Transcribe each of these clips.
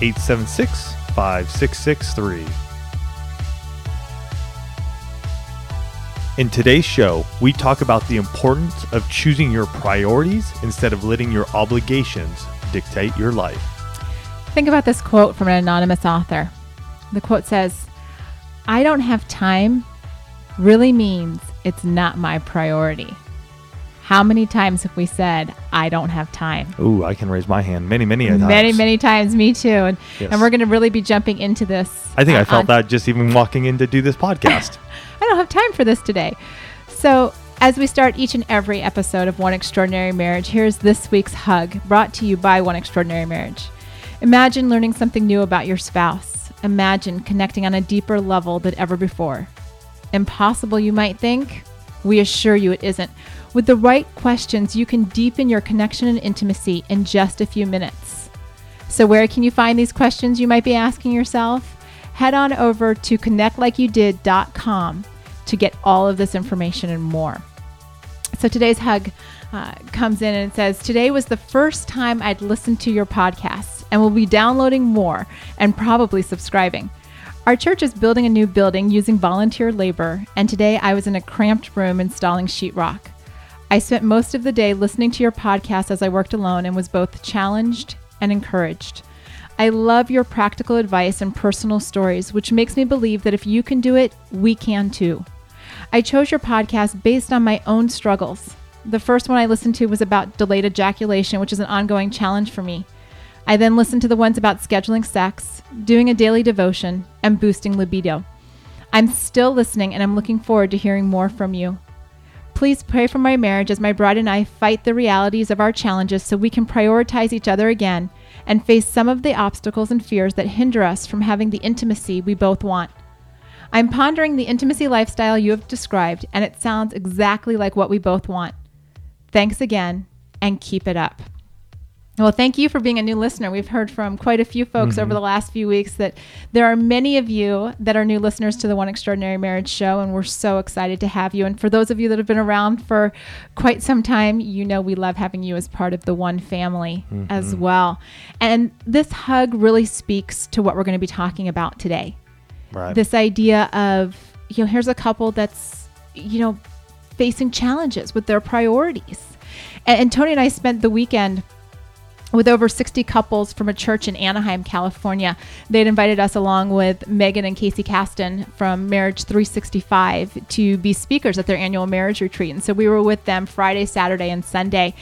876 5663. In today's show, we talk about the importance of choosing your priorities instead of letting your obligations dictate your life. Think about this quote from an anonymous author. The quote says, I don't have time really means it's not my priority. How many times have we said, I don't have time? Ooh, I can raise my hand many, many times. Many, many times. Me too. And, Yes. and we're going to really be jumping into this. I think I uh, felt on- that just even walking in to do this podcast. I don't have time for this today. So, as we start each and every episode of One Extraordinary Marriage, here's this week's hug brought to you by One Extraordinary Marriage. Imagine learning something new about your spouse. Imagine connecting on a deeper level than ever before. Impossible, you might think? We assure you it isn't. With the right questions, you can deepen your connection and intimacy in just a few minutes. So, where can you find these questions you might be asking yourself? Head on over to connectlikeyouDid.com to get all of this information and more. So, today's hug uh, comes in and says, Today was the first time I'd listened to your podcast and will be downloading more and probably subscribing. Our church is building a new building using volunteer labor, and today I was in a cramped room installing sheetrock. I spent most of the day listening to your podcast as I worked alone and was both challenged and encouraged. I love your practical advice and personal stories, which makes me believe that if you can do it, we can too. I chose your podcast based on my own struggles. The first one I listened to was about delayed ejaculation, which is an ongoing challenge for me. I then listened to the ones about scheduling sex, doing a daily devotion, and boosting libido. I'm still listening and I'm looking forward to hearing more from you. Please pray for my marriage as my bride and I fight the realities of our challenges so we can prioritize each other again and face some of the obstacles and fears that hinder us from having the intimacy we both want. I'm pondering the intimacy lifestyle you have described, and it sounds exactly like what we both want. Thanks again, and keep it up. Well, thank you for being a new listener. We've heard from quite a few folks over mm-hmm. the last few weeks that there are many of you that are new listeners to the One Extraordinary Marriage Show, and we're so excited to have you. And for those of you that have been around for quite some time, you know we love having you as part of the One family mm-hmm. as well. And this hug really speaks to what we're going to be talking about today Right. this idea of you know here's a couple that's you know facing challenges with their priorities and, and tony and i spent the weekend with over 60 couples from a church in anaheim california they'd invited us along with megan and casey caston from marriage 365 to be speakers at their annual marriage retreat and so we were with them friday saturday and sunday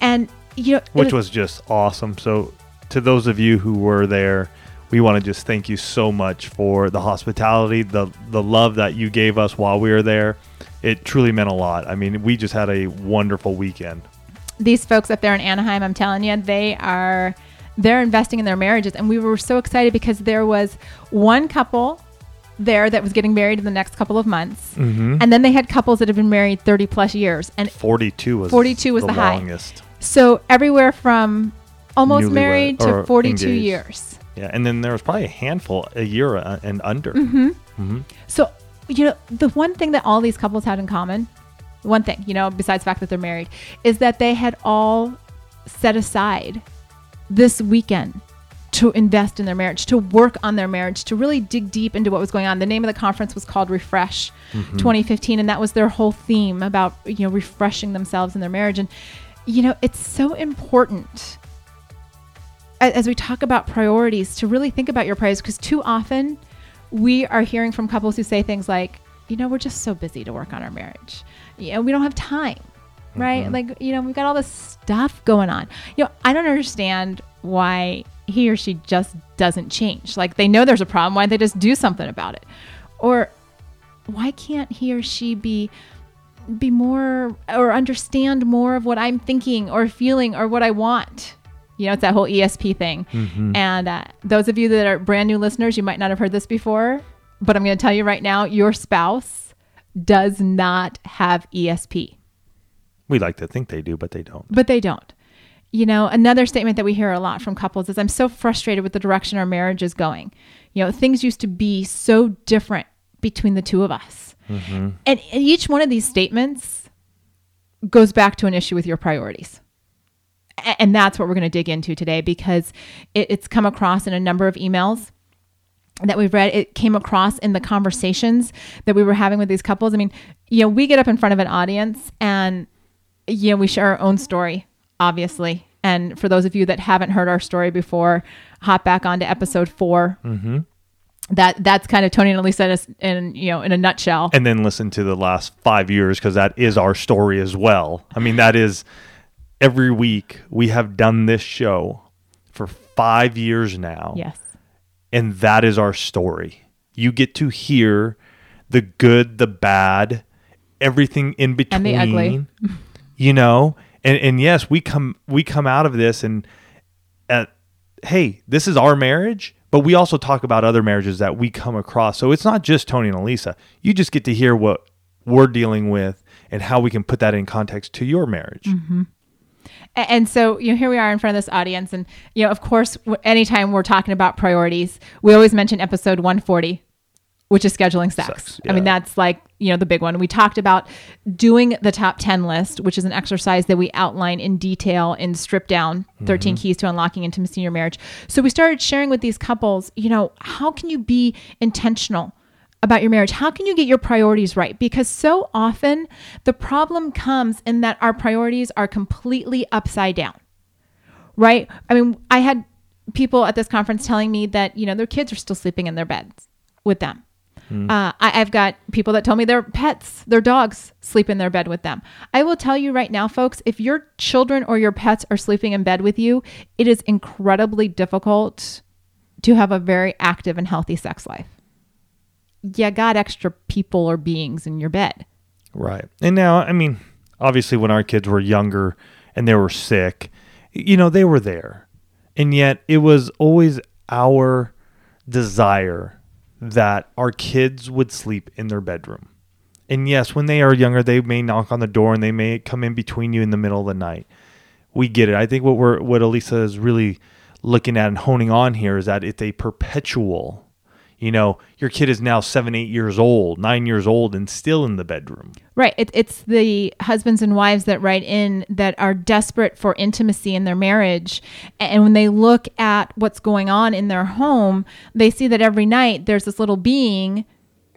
and you know which was just awesome. So, to those of you who were there, we want to just thank you so much for the hospitality, the the love that you gave us while we were there. It truly meant a lot. I mean, we just had a wonderful weekend. These folks up there in Anaheim, I'm telling you, they are they're investing in their marriages and we were so excited because there was one couple there that was getting married in the next couple of months. Mm-hmm. And then they had couples that have been married 30 plus years. And 42 was 42 was the high. longest. so everywhere from almost Newlywed married to 42 engaged. years. Yeah, and then there was probably a handful a year and under. Mm-hmm. So, you know, the one thing that all these couples had in common, one thing, you know, besides the fact that they're married, is that they had all set aside this weekend to invest in their marriage, to work on their marriage, to really dig deep into what was going on. The name of the conference was called Refresh mm-hmm. 2015, and that was their whole theme about, you know, refreshing themselves in their marriage. And, you know, it's so important as we talk about priorities to really think about your priorities because too often we are hearing from couples who say things like you know we're just so busy to work on our marriage you know we don't have time right? Like you know we've got all this stuff going on. You know i don't understand why he or she just doesn't change. Like they know there's a problem. Why don't they just do something about it? Or why can't he or she be be more or understand more of what i'm thinking or feeling or what i want? You know, it's that whole ESP thing. And uh, those of you that are brand new listeners, you might not have heard this before, but I'm going to tell you right now your spouse does not have ESP, We like to think they do, but they don't. but they don't. You know, another statement that we hear a lot from couples is I'm so frustrated with the direction our marriage is going. You know, things used to be so different between the two of us. Mm-hmm. And, and each one of these statements goes back to an issue with your priorities. And that's what we're going to dig into today because it, it's come across in a number of emails that we've read. It came across in the conversations that we were having with these couples. I mean, you know, we get up in front of an audience and, you know, we share our own story, obviously. And for those of you that haven't heard our story before, hop back onto episode 4 Mm-hmm. That that's kind of Tony and Elisa in, in you know in a nutshell. And then listen to the last five years because that is our story as well. I mean, that is every week we have done this show for five years now. yes. And that is our story. You get to hear the good, the bad, everything in between. And the ugly. You know, and and yes, we come we come out of this and at hey, this is our marriage, but we also talk about other marriages that we come across. So it's not just Tony and Elisa. You just get to hear what we're dealing with and how we can put that in context to your marriage. A- And so, you know, here we are in front of this audience. And, you know, of course, anytime we're talking about priorities, we always mention episode 140, which is scheduling sex. Sex, I mean, that's like, you know, the big one. We talked about doing the top 10 list, which is an exercise that we outline in detail in Strip Down 13 mm-hmm. Keys to Unlocking Intimacy in Your Marriage. So we started sharing with these couples, you know, how can you be intentional? About your marriage. How can you get your priorities right? Because so often the problem comes in that our priorities are completely upside down. Right? I mean, I had people at this conference telling me that, you know, their kids are still sleeping in their beds with them. Uh, I, I've got people that tell me their pets, their dogs sleep in their bed with them. I will tell you right now, folks, if your children or your pets are sleeping in bed with you, it is incredibly difficult to have a very active and healthy sex life you got extra people or beings in your bed. Right. And now, I mean, obviously, when our kids were younger and they were sick, you know, they were there. And yet, it was always our desire that our kids would sleep in their bedroom. And yes, when they are younger, they may knock on the door and they may come in between you in the middle of the night. We get it. I think what we're what Elisa is really looking at and honing on here is that it's a perpetual. You know, your kid is now seven, eight years old, nine years old, and still in the bedroom. Right. It, it's the husbands and wives that write in that are desperate for intimacy in their marriage. And when they look at what's going on in their home, they see that every night there's this little being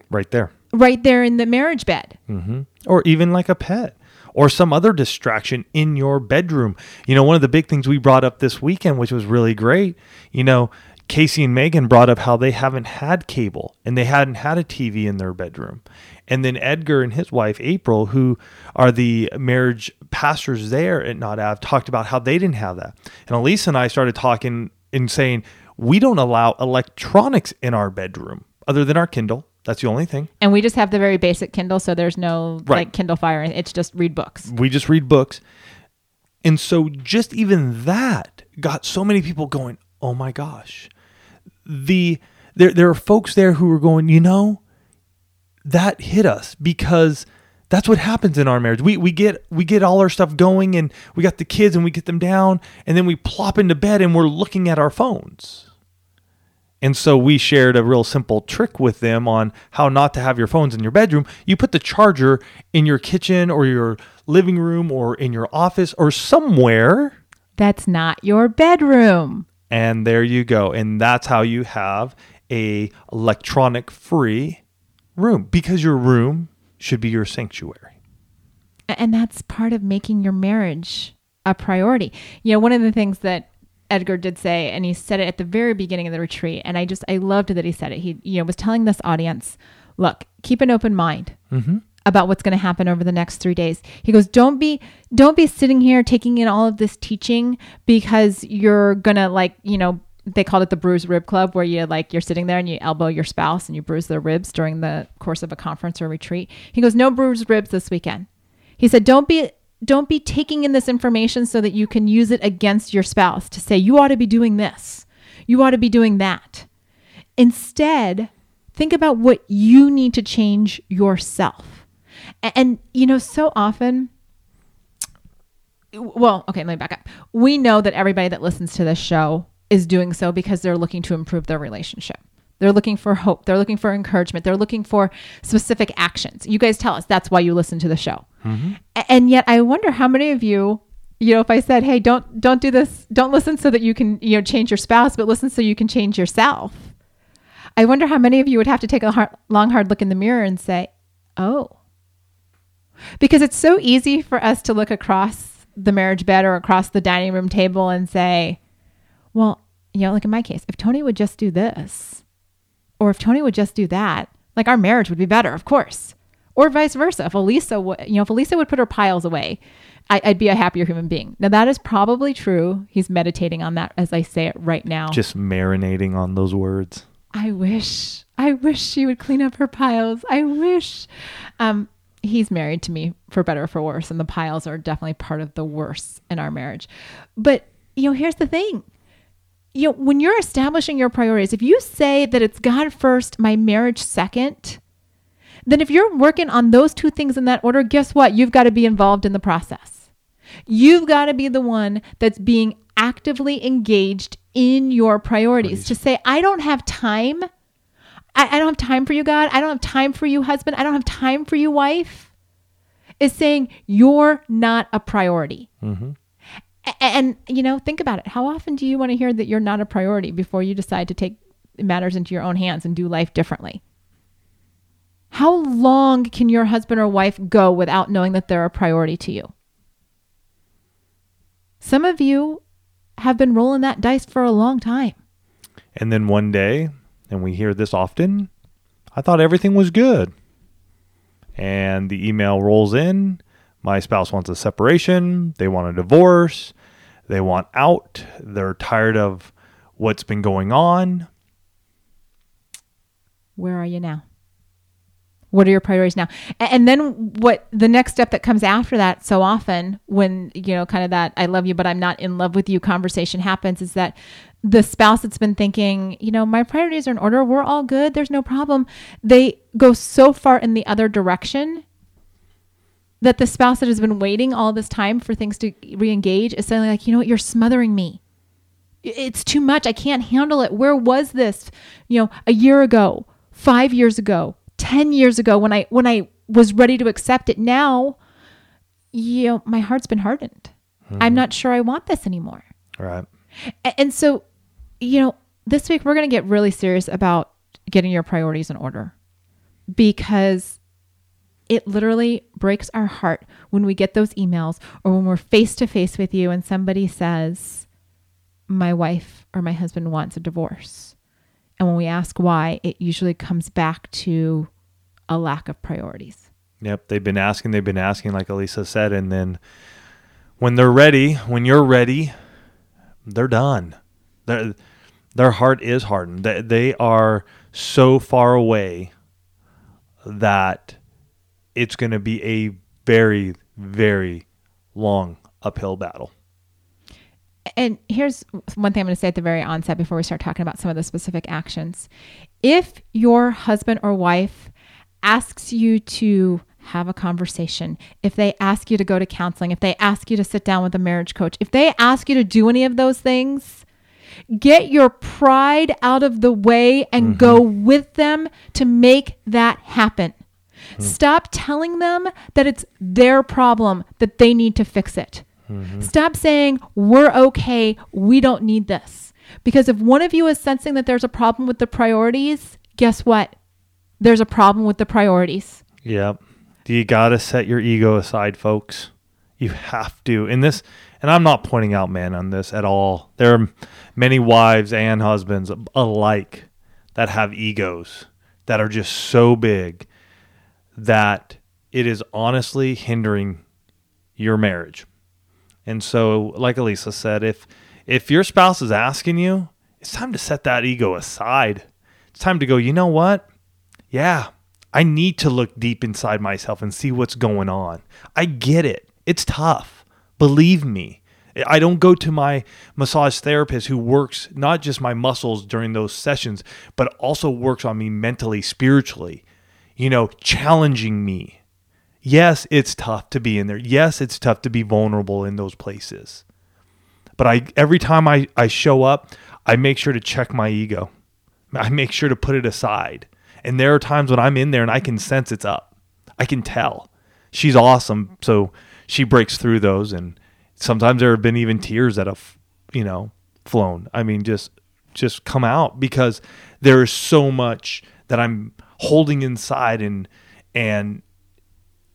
right there. right there in the marriage bed. Mm-hmm. Or even like a pet or some other distraction in your bedroom. You know, one of the big things we brought up this weekend, which was really great, you know, Casey and Megan brought up how they haven't had cable and they hadn't had a TV in their bedroom. And then Edgar and his wife, April, who are the marriage pastors there at Knott Av, talked about how they didn't have that. And Elisa and I started talking and saying, we don't allow electronics in our bedroom other than our Kindle. That's the only thing. And we just have the very basic Kindle, so there's no Right. like Kindle Fire. It's just read books. we just read books. And so just even that got so many people going, "Oh my gosh." The there there are folks there who are going, "You know, that hit us because that's what happens in our marriage. We we get we get all our stuff going and we got the kids and we get them down and then we plop into bed and we're looking at our phones." And so we shared a real simple trick with them on how not to have your phones in your bedroom. You put the charger in your kitchen or your living room or in your office or somewhere, That's not your bedroom. And there you go. And that's how you have a electronic free room because your room should be your sanctuary. and that's part of making your marriage a priority. You know, one of the things that Edgar did say, and he said it at the very beginning of the retreat, and I just I loved that he said it. He you know was telling this audience, look, keep an open mind mm-hmm. About what's going to happen over the next three days. He goes, don't be don't be sitting here taking in all of this teaching because you're gonna like you know they called it the bruised rib club where you like you're sitting there and you elbow your spouse and you bruise their ribs during the course of a conference or retreat. He goes, no bruised ribs this weekend. He said, don't be don't be taking in this information so that you can use it against your spouse to say you ought to be doing this. You ought to be doing that. Instead, think about what you need to change yourself. And, and you know, so often well, okay, let me back up. We know that everybody that listens to this show is doing so because they're looking to improve their relationship. They're looking for hope. They're looking for encouragement. They're looking for specific actions. You guys tell us that's why you listen to the show. Mm-hmm. And yet I wonder how many of you, you know, if I said, "Hey, don't don't do this. Don't listen so that you can, you know, change your spouse, but listen so you can change yourself." I wonder how many of you would have to take a hard, long hard look in the mirror and say, "Oh." Because it's so easy for us to look across the marriage bed or across the dining room table and say, well, you know, like in my case, if Tony would just do this, or if Tony would just do that, like our marriage would be better, of course. Or vice versa. If Elisa would, you know, if Elisa would put her piles away, I, would be a happier human being. Now that is probably true. He's meditating on that as I say it right now. Just marinating on those words. I wish, I wish she would clean up her piles. I wish. Um, he's married to me for better or for worse, and the piles are definitely part of the worse in our marriage. But you know, here's the thing you know, when you're establishing your priorities, if you say that it's God first, my marriage second, then if you're working on those two things in that order, guess what? You've got to be involved in the process. You've got to be the one that's being actively engaged in your priorities to say, I don't have time. I, I, don't have time for you, God. I don't have time for you, husband. I don't have time for you, wife. Is saying you're not a priority. Mm-hmm. And, you know, think about it. How often do you want to hear that you're not a priority before you decide to take matters into your own hands and do life differently? How long can your husband or wife go without knowing that they're a priority to you? Some of you have been rolling that dice for a long time. And then one day, and we hear this often, I thought everything was good. And the email rolls in my spouse wants a separation, they want a divorce, they want out, they're tired of what's been going on. Where are you now? What are your priorities now? And then what the next step that comes after that so often when, you know, kind of that I love you, but I'm not in love with you conversation happens is that the spouse that's been thinking, you know, my priorities are in order, we're all good, there's no problem. They go so far in the other direction that the spouse that has been waiting all this time for things to re-engage is suddenly like, you know what, you're smothering me. It's too much. I can't handle it. Where was this, you know, a year ago, five years ago, 10 years ago when I when I was ready to accept it? Now, you know, my heart's been hardened. Mm-hmm. I'm not sure I want this anymore. Right. And so, you know, this week we're going to get really serious about getting your priorities in order because it literally breaks our heart when we get those emails or when we're face to face with you and somebody says, My wife or my husband wants a divorce. And when we ask why, it usually comes back to a lack of priorities. Yep. They've been asking, they've been asking, like Elisa said. And then when they're ready, when you're ready, they're done. They're, their heart is hardened. They, they are so far away that it's going to be a very, very long uphill battle. And here's one thing I'm going to say at the very onset before we start talking about some of the specific actions. If your husband or wife asks you to have a conversation, if they ask you to go to counseling, if they ask you to sit down with a marriage coach, if they ask you to do any of those things, get your pride out of the way and mm-hmm. go with them to make that happen. Mm-hmm. Stop telling them that it's their problem, that they need to fix it. Mm-hmm. Stop saying, we're okay, we don't need this. Because if one of you is sensing that there's a problem with the priorities, guess what? There's a problem with the priorities. Yep. You got to set your ego aside, folks. You have to. In this, and I'm not pointing out men on this at all. There are many wives and husbands alike that have egos that are just so big that it is honestly hindering your marriage. And so, like Elisa said, if if your spouse is asking you, it's time to set that ego aside. It's time to go, you know what? Yeah, I need to look deep inside myself and see what's going on. I get it. It's tough. Believe me. I don't go to my massage therapist who works not just my muscles during those sessions, but also works on me mentally, spiritually, you know, challenging me. Yes, it's tough to be in there. Yes, it's tough to be vulnerable in those places. But I every time I, I show up, I make sure to check my ego. I make sure to put it aside. And there are times when I'm in there and I can sense it's up. I can tell. She's awesome. So she breaks through those and sometimes there have been even tears that have, you know, flown. I mean, just just come out because there is so much that I'm holding inside and and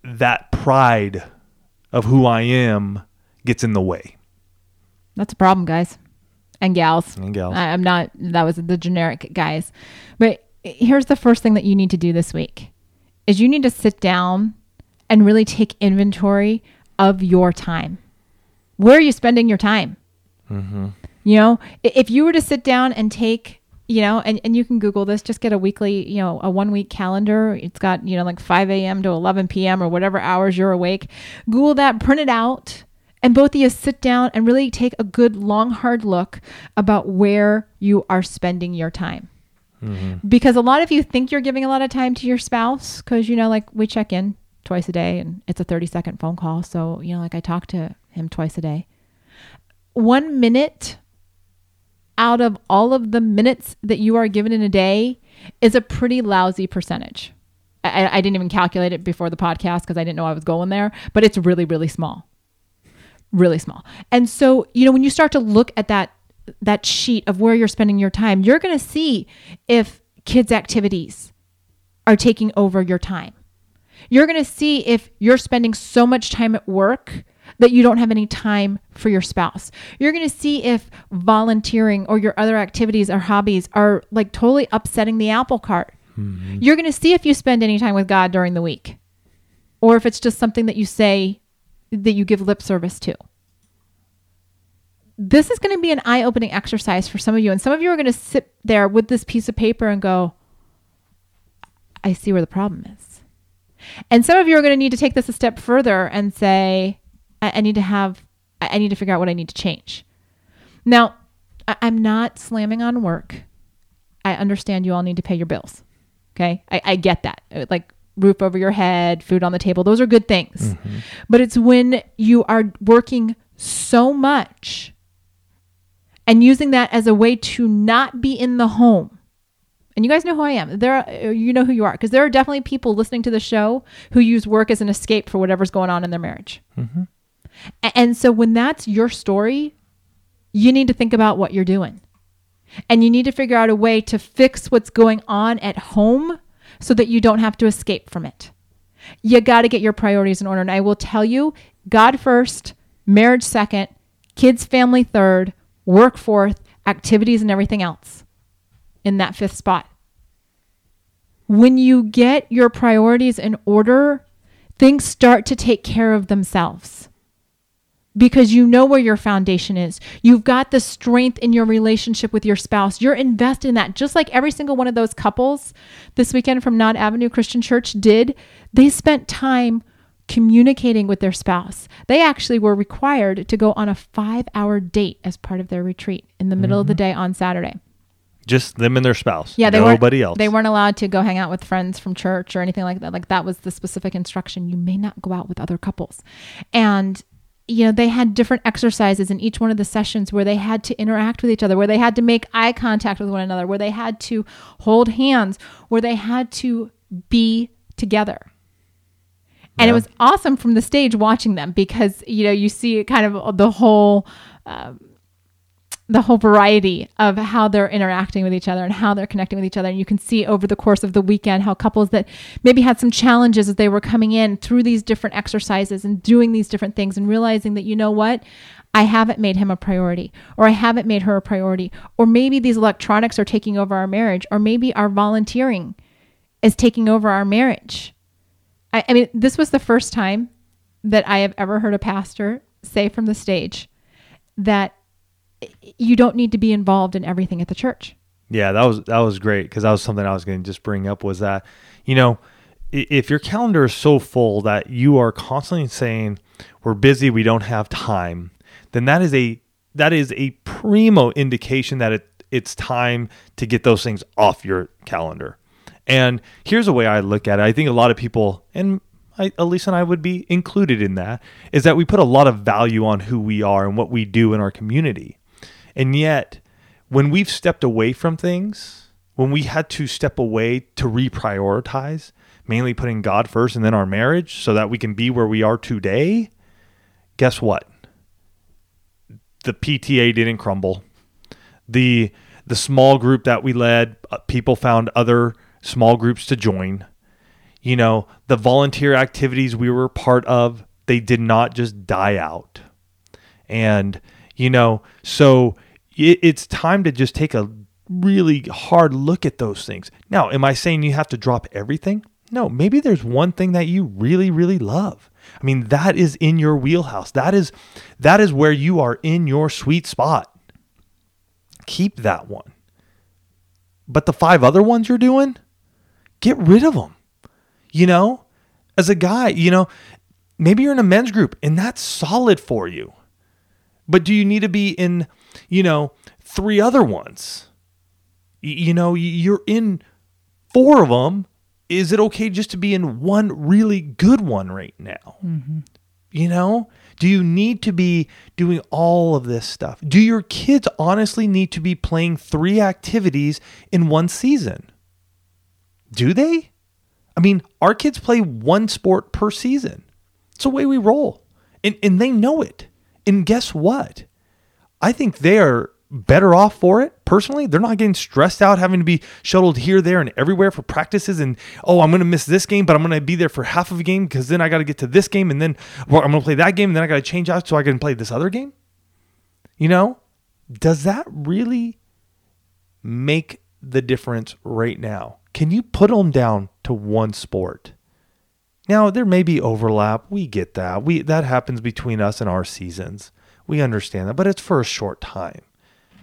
that pride of who I am gets in the way. That's a problem, guys and gals. And gals. I, I'm not, that was the generic guys. But here's the first thing that you need to do this week is you need to sit down and really take inventory of your time. Where are you spending your time? Mm-hmm. You know, if you were to sit down and take, you know, and, and you can Google this, just get a weekly, you know, a one week calendar. It's got, you know, like 5 a.m. to 11 p.m. or whatever hours you're awake. Google that, print it out, and both of you sit down and really take a good, long, hard look about where you are spending your time. Mm-hmm. Because a lot of you think you're giving a lot of time to your spouse because, you know, like we check in twice a day and it's a 30 second phone call. So, you know, like I talk to him twice a day. One minute out of all of the minutes that you are given in a day is a pretty lousy percentage. I, I didn't even calculate it before the podcast because I didn't know I was going there, but it's really, really small really small. And so, you know, when you start to look at that that sheet of where you're spending your time, you're going to see if kids activities are taking over your time. You're going to see if you're spending so much time at work that you don't have any time for your spouse. You're going to see if volunteering or your other activities or hobbies are like totally upsetting the apple cart. Mm-hmm. You're going to see if you spend any time with God during the week or if it's just something that you say that you give lip service to. This is going to be an eye opening exercise for some of you. And some of you are going to sit there with this piece of paper and go, I see where the problem is. And some of you are going to need to take this a step further and say, I, I need to have, I need to figure out what I need to change. Now, I, I'm not slamming on work. I understand you all need to pay your bills. Okay. I, I get that. Like roof over your head, food on the table. Those are good things. Mm-hmm. But it's when you are working so much and using that as a way to not be in the home. And you guys know who I am. There are, you know who you are because there are definitely people listening to the show who use work as an escape for whatever's going on in their marriage. Mm-hmm. And so when that's your story, you need to think about what you're doing. And you need to figure out a way to fix what's going on at home so that you don't have to escape from it. You got to get your priorities in order. And I will tell you God first, marriage second, kids, family third, work fourth, activities, and everything else in that fifth spot. When you get your priorities in order, things start to take care of themselves because you know where your foundation is. You've got the strength in your relationship with your spouse. You're invested in that. Just like every single one of those couples this weekend from Knott Avenue Christian Church did, they spent time communicating with their spouse. They actually were required to go on a five hour date as part of their retreat in the middle mm-hmm. of the mm-hmm. day on Saturday. Just them and their spouse. Yeah, they nobody else. They weren't allowed to go hang out with friends from church or anything like that. Like that was the specific instruction. You may not go out with other couples. And you know, they had different exercises in each one of the sessions where they had to interact with each other, where they had to make eye contact with one another, where they had to hold hands, where they had to be together. And yeah. it was awesome from the stage watching them because, you know, you see kind of the whole um, the whole variety of how they're interacting with each other and how they're connecting with each other. And you can see over the course of the weekend how couples that maybe had some challenges as they were coming in through these different exercises and doing these different things and realizing that, you know what? I haven't made him a priority, or I haven't made her a priority, or maybe these electronics are taking over our marriage, or maybe our volunteering is taking over our marriage. I, I mean, this was the first time that I have ever heard a pastor say from the stage that you don't need to be involved in everything at the church. Yeah, that was that was great because that was something I was going to just bring up was that you know if your calendar is so full that you are constantly saying we're busy, we don't have time, then that is a that is a primo indication that it it's time to get those things off your calendar. And here's a way I look at it. I think a lot of people, and I, Elise and I would be included in that, is that we put a lot of value on who we are and what we do in our community. And yet, when we've stepped away from things, when we had to step away to reprioritize, mainly putting God first and then our marriage so that we can be where we are today, guess what? The PTA didn't crumble. The the small group that we led, uh, people found other small groups to join. You know, the volunteer activities we were part of, they did not just die out. And, you know, so it, it's time to just take a really hard look at those things. Now, am I saying you have to drop everything? No, maybe there's one thing that you really really love. I mean, that is in your wheelhouse. That is that is where you are in your sweet spot. Keep that one. But the five other ones you're doing, get rid of them. You know, as a guy, you know, maybe you're in a men's group and that's solid for you. But do you need to be in, you know, three other ones? You know, you're in four of them. Is it okay just to be in one really good one right now? Mm-hmm. You know, do you need to be doing all of this stuff? Do your kids honestly need to be playing three activities in one season? Do they? I mean, our kids play one sport per season. It's the way we roll. And, and they know it. And guess what? I think they are better off for it. Personally, they're not getting stressed out having to be shuttled here, there, and everywhere for practices. And oh, I'm going to miss this game, but I'm going to be there for half of a game because then I got to get to this game, and then well, I'm going to play that game, and then I got to change out so I can play this other game. You know, does that really make the difference right now? Can you put them down to one sport? Now there may be overlap. We get that. We that happens between us and our seasons. We understand that, but it's for a short time.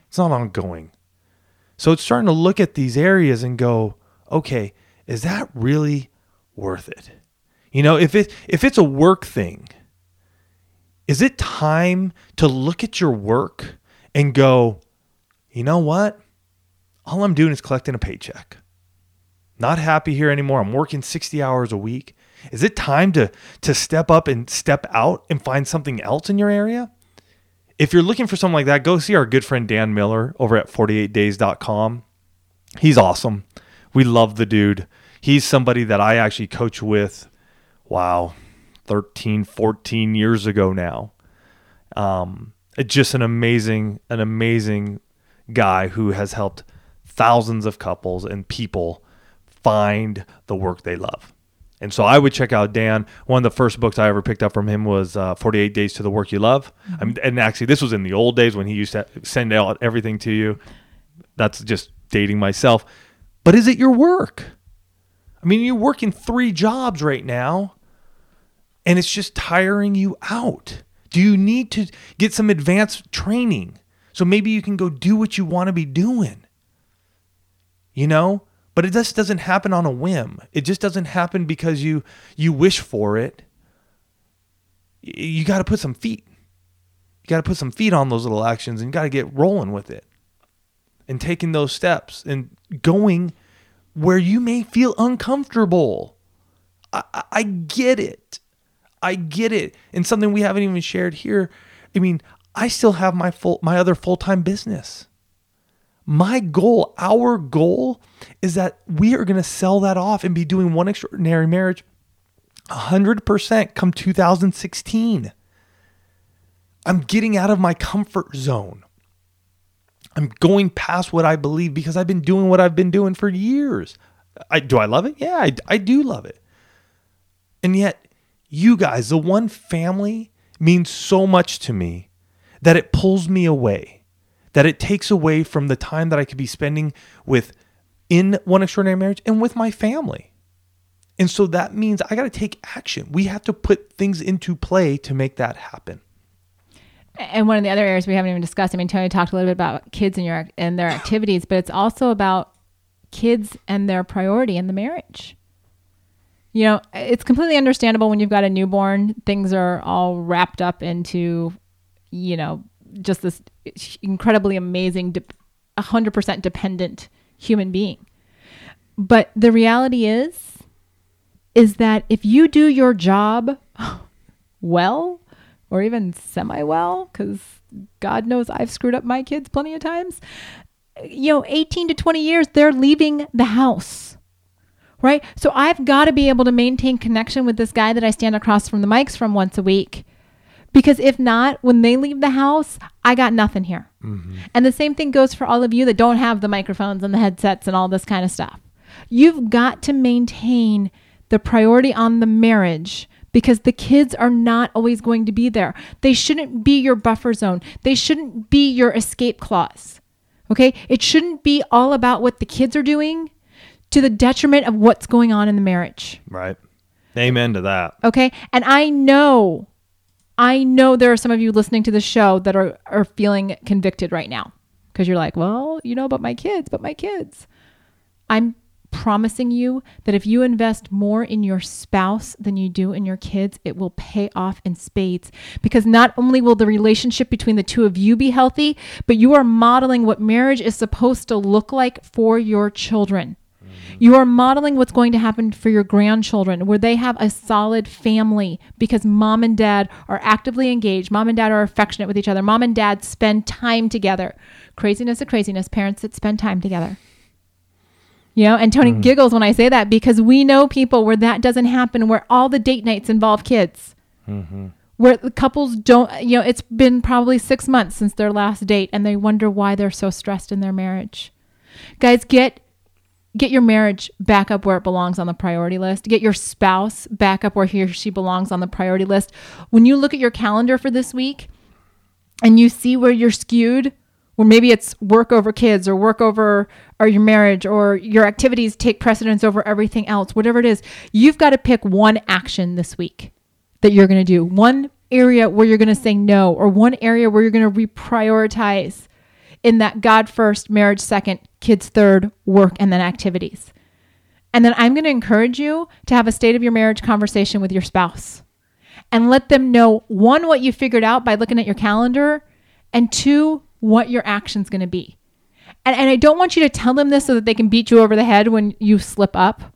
It's not ongoing. So it's starting to look at these areas and go, okay, is that really worth it? You know, if it if it's a work thing, is it time to look at your work and go, you know what? All I'm doing is collecting a paycheck. Not happy here anymore. I'm working 60 hours a week. Is it time to to step up and step out and find something else in your area? If you're looking for something like that, go see our good friend Dan Miller over at 48days.com. He's awesome. We love the dude. He's somebody that I actually coach with, wow, 13, 14 years ago now. Um, just an amazing, an amazing guy who has helped thousands of couples and people find the work they love. And so I would check out Dan. One of the first books I ever picked up from him was uh, 48 Days to the Work You Love. I mean, and actually, this was in the old days when he used to send out everything to you. That's just dating myself. But is it your work? I mean, you're working three jobs right now, and it's just tiring you out. Do you need to get some advanced training so maybe you can go do what you want to be doing? You know? But it just doesn't happen on a whim. It just doesn't happen because you you wish for it. You got to put some feet. You got to put some feet on those little actions and you got to get rolling with it. And taking those steps and going where you may feel uncomfortable. I, I- I get it. I get it. And something we haven't even shared here. I mean, I still have my full my other full-time business. My goal, our goal is that we are going to sell that off and be doing one extraordinary marriage 100% come 2016. I'm getting out of my comfort zone. I'm going past what I believe because I've been doing what I've been doing for years. I do I love it? Yeah, I, I do love it. And yet, you guys, the one family means so much to me that it pulls me away, that it takes away from the time that I could be spending with in one extraordinary marriage and with my family. And so that means I got to take action. We have to put things into play to make that happen. And one of the other areas we haven't even discussed. I mean, Tony talked a little bit about kids and your and their activities, but it's also about kids and their priority in the marriage. You know, it's completely understandable when you've got a newborn, things are all wrapped up into, you know, just this incredibly amazing, de- 100% dependent human being. But the reality is, is that if you do your job well, or even semi well, because God knows I've screwed up my kids plenty of times, you know, 18 to 20 years, they're leaving the house. Right? So I've got to be able to maintain connection with this guy that I stand across from the mics from once a week. Because if not, when they leave the house, I got nothing here. Mm-hmm. And the same thing goes for all of you that don't have the microphones and the headsets and all this kind of stuff. You've got to maintain the priority on the marriage because the kids are not always going to be there. They shouldn't be your buffer zone, they shouldn't be your escape clause. Okay? It shouldn't be all about what the kids are doing to the detriment of what's going on in the marriage. Right. Amen to that. Okay? And I know I know there are some of you listening to the show that are are feeling convicted right now because you're like, "Well, you know, but my kids, but my kids." I'm promising you that if you invest more in your spouse than you do in your kids, it will pay off in spades. Because not only will the relationship between the two of you be healthy, but you are modeling what marriage is supposed to look like for your children. You are modeling what's going to happen for your grandchildren, where they have a solid family because mom and dad are actively engaged. Mom and dad are affectionate with each other. Mom and dad spend time together. Craziness of craziness, parents that spend time together. You know, and Tony mm. giggles when I say that because we know people where that doesn't happen, where all the date nights involve kids. Mm-hmm. Where the couples don't, you know, it's been probably six months since their last date and they wonder why they're so stressed in their marriage. Guys, get get your marriage back up where it belongs on the priority list. Get your spouse back up where he or she belongs on the priority list. When you look at your calendar for this week and you see where you're skewed, or maybe it's work over kids or work over or your marriage or your activities take precedence over everything else, whatever it is, you've got to pick one action this week that you're going to do. One area where you're going to say no or one area where you're going to reprioritize in that God first, marriage second, kids third, work, and then activities. And then I'm going to encourage you to have a state of your marriage conversation with your spouse and let them know one, what you figured out by looking at your calendar, and two, what your action's going to be. And, and I don't want you to tell them this so that they can beat you over the head when you slip up.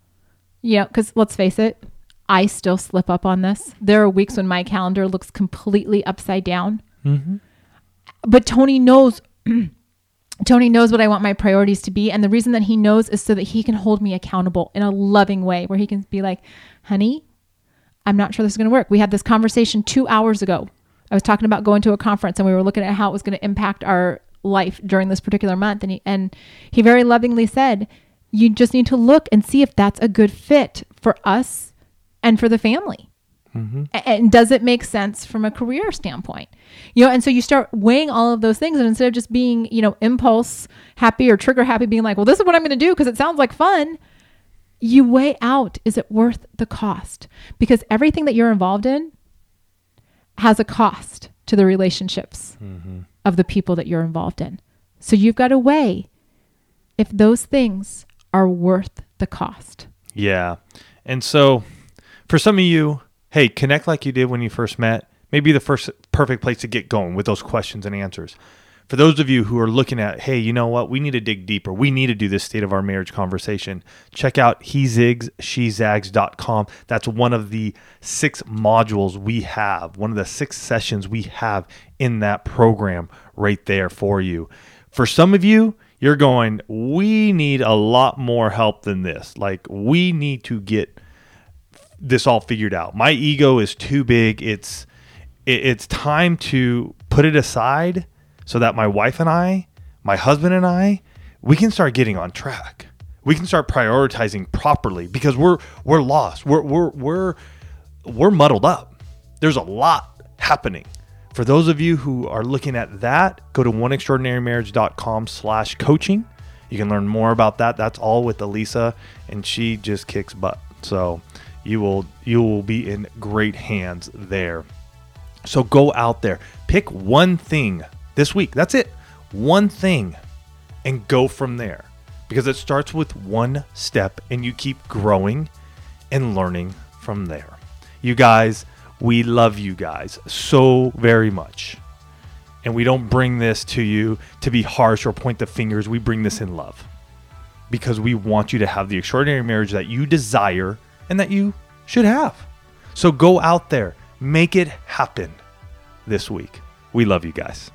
Yeah, because let's face it, I still slip up on this. There are weeks when my calendar looks completely upside down. Mm-hmm. But Tony knows. Tony knows what I want my priorities to be. And the reason that he knows is so that he can hold me accountable in a loving way where he can be like, honey, I'm not sure this is going to work. We had this conversation two hours ago. I was talking about going to a conference and we were looking at how it was going to impact our life during this particular month. And he, and he very lovingly said, You just need to look and see if that's a good fit for us and for the family. Mm-hmm. And does it make sense from a career standpoint? You know, and so you start weighing all of those things, and instead of just being, you know, impulse happy or trigger happy, being like, well, this is what I'm going to do because it sounds like fun, you weigh out is it worth the cost? Because everything that you're involved in has a cost to the relationships mm-hmm. of the people that you're involved in. So you've got to weigh if those things are worth the cost. Yeah. And so for some of you, hey, connect like you did when you first met. Maybe the first perfect place to get going with those questions and answers. For those of you who are looking at, hey, you know what, we need to dig deeper. We need to do this state of our marriage conversation. Check out he zigs, she zags.com. That's one of the six modules we have, one of the six sessions we have in that program right there for you. For some of you, you're going, we need a lot more help than this. Like, we need to get this all figured out. My ego is too big. It's it, it's time to put it aside so that my wife and I, my husband and I, we can start getting on track. We can start prioritizing properly because we're we're lost. We're we're we're we're muddled up. There's a lot happening. For those of you who are looking at that, go to oneextraordinarymarriage.com slash coaching. You can learn more about that. That's all with Elisa, and she just kicks butt. So you will you will be in great hands there. So go out there, pick one thing this week. That's it. One thing and go from there. Because it starts with one step and you keep growing and learning from there. You guys, we love you guys so very much. And we don't bring this to you to be harsh or point the fingers. We bring this in love because we want you to have the extraordinary marriage that you desire and that you should have. So go out there, make it happen this week. We love you guys.